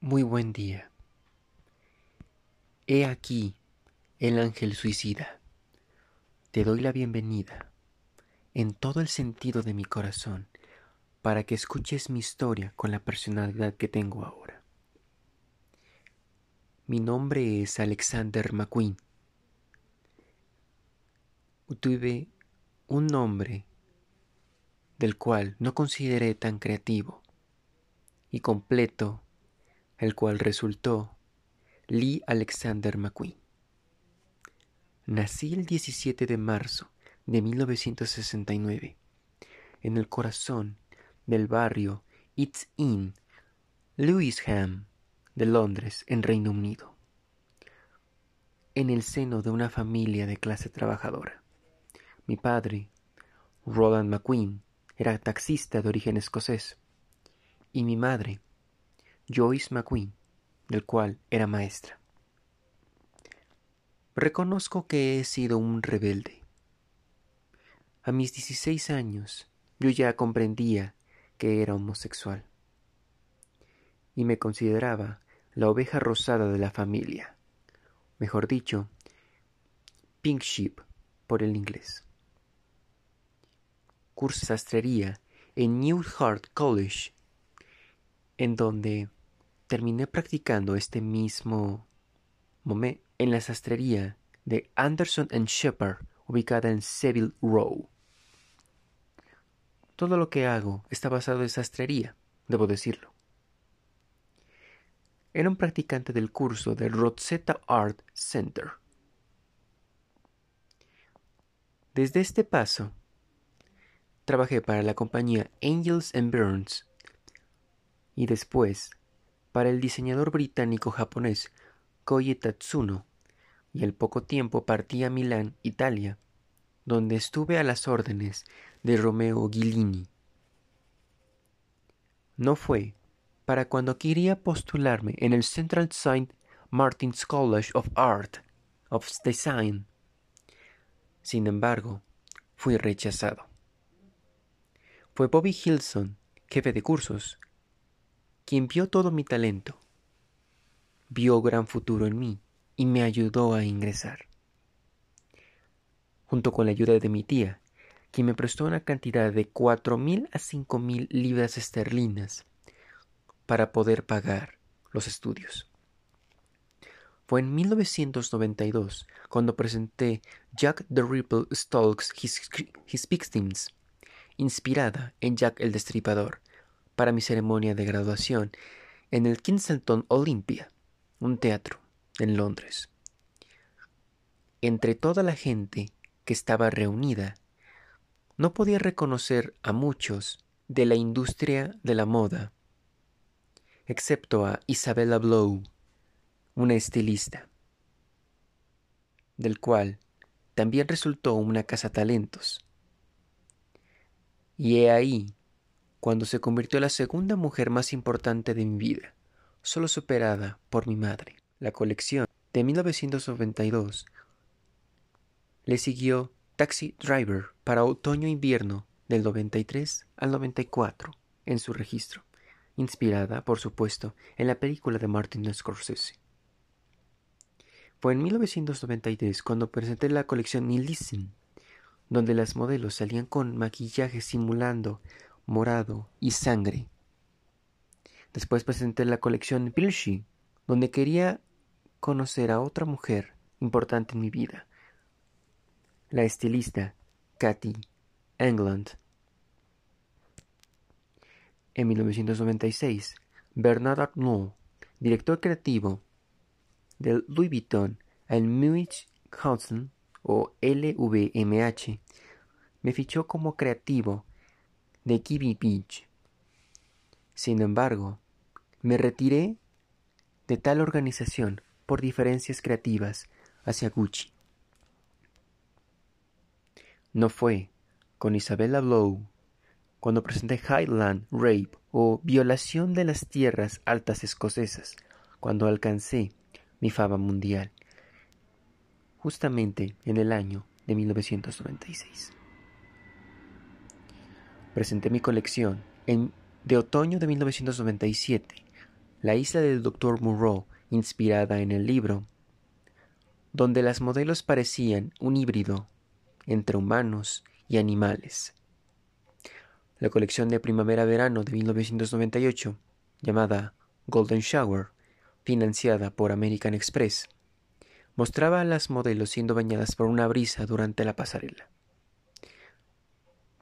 Muy buen día. He aquí el ángel suicida. Te doy la bienvenida en todo el sentido de mi corazón para que escuches mi historia con la personalidad que tengo ahora. Mi nombre es Alexander McQueen. Tuve un nombre del cual no consideré tan creativo y completo, el cual resultó Lee Alexander McQueen. Nací el 17 de marzo de 1969 en el corazón del barrio It's Inn, Lewisham, de Londres, en Reino Unido, en el seno de una familia de clase trabajadora. Mi padre, Roland McQueen, era taxista de origen escocés, y mi madre, Joyce McQueen, del cual era maestra. Reconozco que he sido un rebelde. A mis 16 años yo ya comprendía que era homosexual y me consideraba la oveja rosada de la familia, mejor dicho, pink sheep por el inglés. Cursé sastrería en New Hart College, en donde terminé practicando este mismo momento en la sastrería de Anderson and Shepard, ubicada en Seville Row. Todo lo que hago está basado en sastrería, debo decirlo. Era un practicante del curso del Rosetta Art Center. Desde este paso, trabajé para la compañía Angels and Burns y después para el diseñador británico-japonés Koye Tatsuno y al poco tiempo partí a Milán, Italia, donde estuve a las órdenes de Romeo Ghilini. No fue para cuando quería postularme en el Central Saint Martin's College of Art of Design. Sin embargo, fui rechazado. Fue Bobby Hilson, jefe de cursos, quien vio todo mi talento, vio gran futuro en mí y me ayudó a ingresar. Junto con la ayuda de mi tía, quien me prestó una cantidad de cuatro mil a cinco mil libras esterlinas para poder pagar los estudios. Fue en 1992 cuando presenté Jack the Ripple Stalks His, His Victims, inspirada en Jack el Destripador, para mi ceremonia de graduación en el Kensington Olympia, un teatro en Londres. Entre toda la gente que estaba reunida, no podía reconocer a muchos de la industria de la moda, excepto a Isabella Blow, una estilista, del cual también resultó una talentos. Y he ahí cuando se convirtió en la segunda mujer más importante de mi vida, solo superada por mi madre. La colección de 1992 le siguió Taxi Driver para otoño-invierno del 93 al 94 en su registro, inspirada, por supuesto, en la película de Martin Scorsese. Fue en 1993 cuando presenté la colección Nilisen, donde las modelos salían con maquillaje simulando morado y sangre. Después presenté la colección Pilshi, donde quería conocer a otra mujer importante en mi vida, la estilista Cathy England. En 1996, Bernard Arnault, director creativo del Louis Vuitton en Munich Hudson o LVMH, me fichó como creativo de Kiwi Beach. Sin embargo, me retiré de tal organización por diferencias creativas hacia Gucci. No fue con Isabella Blow cuando presenté Highland Rape o Violación de las Tierras Altas Escocesas cuando alcancé mi fama mundial, justamente en el año de 1996 presenté mi colección en, de otoño de 1997 La isla del Dr. Moreau, inspirada en el libro, donde las modelos parecían un híbrido entre humanos y animales. La colección de primavera-verano de 1998, llamada Golden Shower, financiada por American Express, mostraba a las modelos siendo bañadas por una brisa durante la pasarela.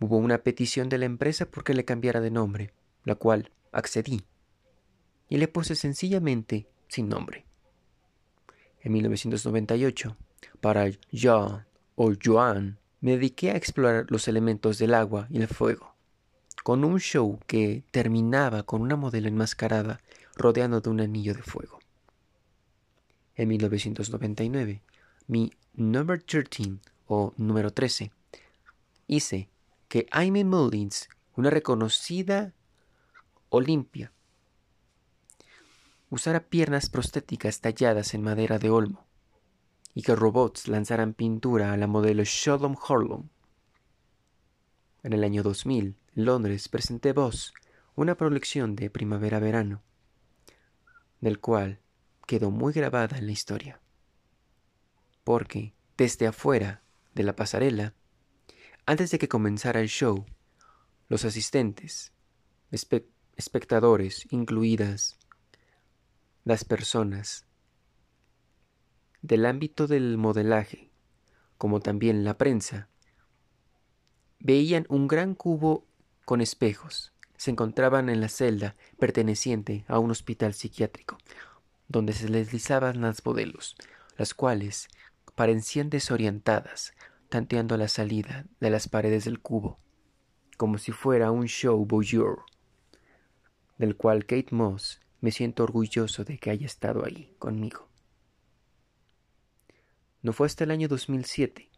Hubo una petición de la empresa porque le cambiara de nombre, la cual accedí, y le puse sencillamente sin nombre. En 1998, para John o Joan, me dediqué a explorar los elementos del agua y el fuego, con un show que terminaba con una modelo enmascarada rodeando de un anillo de fuego. En 1999, mi Number 13 o número 13 hice que Amy Mullins, una reconocida Olimpia, usara piernas prostéticas talladas en madera de olmo y que robots lanzaran pintura a la modelo Shalom Harlem. En el año 2000, en Londres, presenté Voz, una proyección de primavera-verano, del cual quedó muy grabada en la historia. Porque, desde afuera de la pasarela, antes de que comenzara el show, los asistentes, espectadores, incluidas las personas del ámbito del modelaje, como también la prensa, veían un gran cubo con espejos. Se encontraban en la celda perteneciente a un hospital psiquiátrico, donde se deslizaban las modelos, las cuales parecían desorientadas, tanteando la salida de las paredes del cubo, como si fuera un show voyeur, del cual Kate Moss me siento orgulloso de que haya estado ahí conmigo. No fue hasta el año 2007,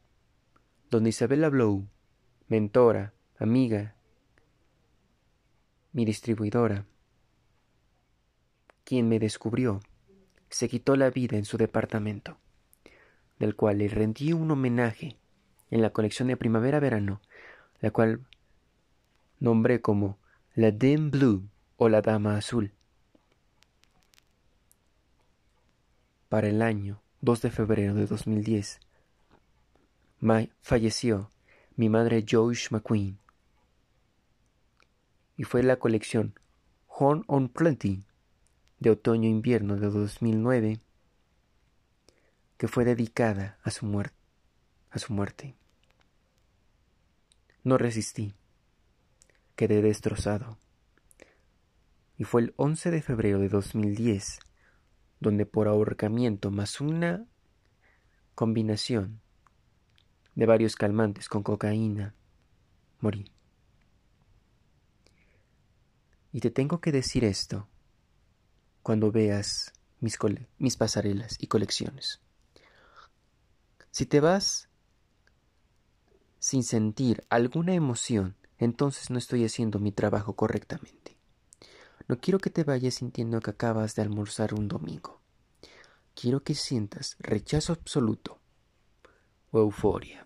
donde Isabella Blow, mentora, amiga, mi distribuidora, quien me descubrió se quitó la vida en su departamento, del cual le rendí un homenaje en la colección de primavera-verano, la cual nombré como la Dame Blue o la Dama Azul. Para el año 2 de febrero de 2010, falleció mi madre Joyce McQueen y fue la colección Horn on Plenty de otoño-invierno de 2009 que fue dedicada a su, a su muerte. No resistí, quedé destrozado. Y fue el 11 de febrero de 2010 donde por ahorcamiento más una combinación de varios calmantes con cocaína morí. Y te tengo que decir esto cuando veas mis, mis pasarelas y colecciones. Si te vas sin sentir alguna emoción, entonces no estoy haciendo mi trabajo correctamente. No quiero que te vayas sintiendo que acabas de almorzar un domingo. Quiero que sientas rechazo absoluto o euforia.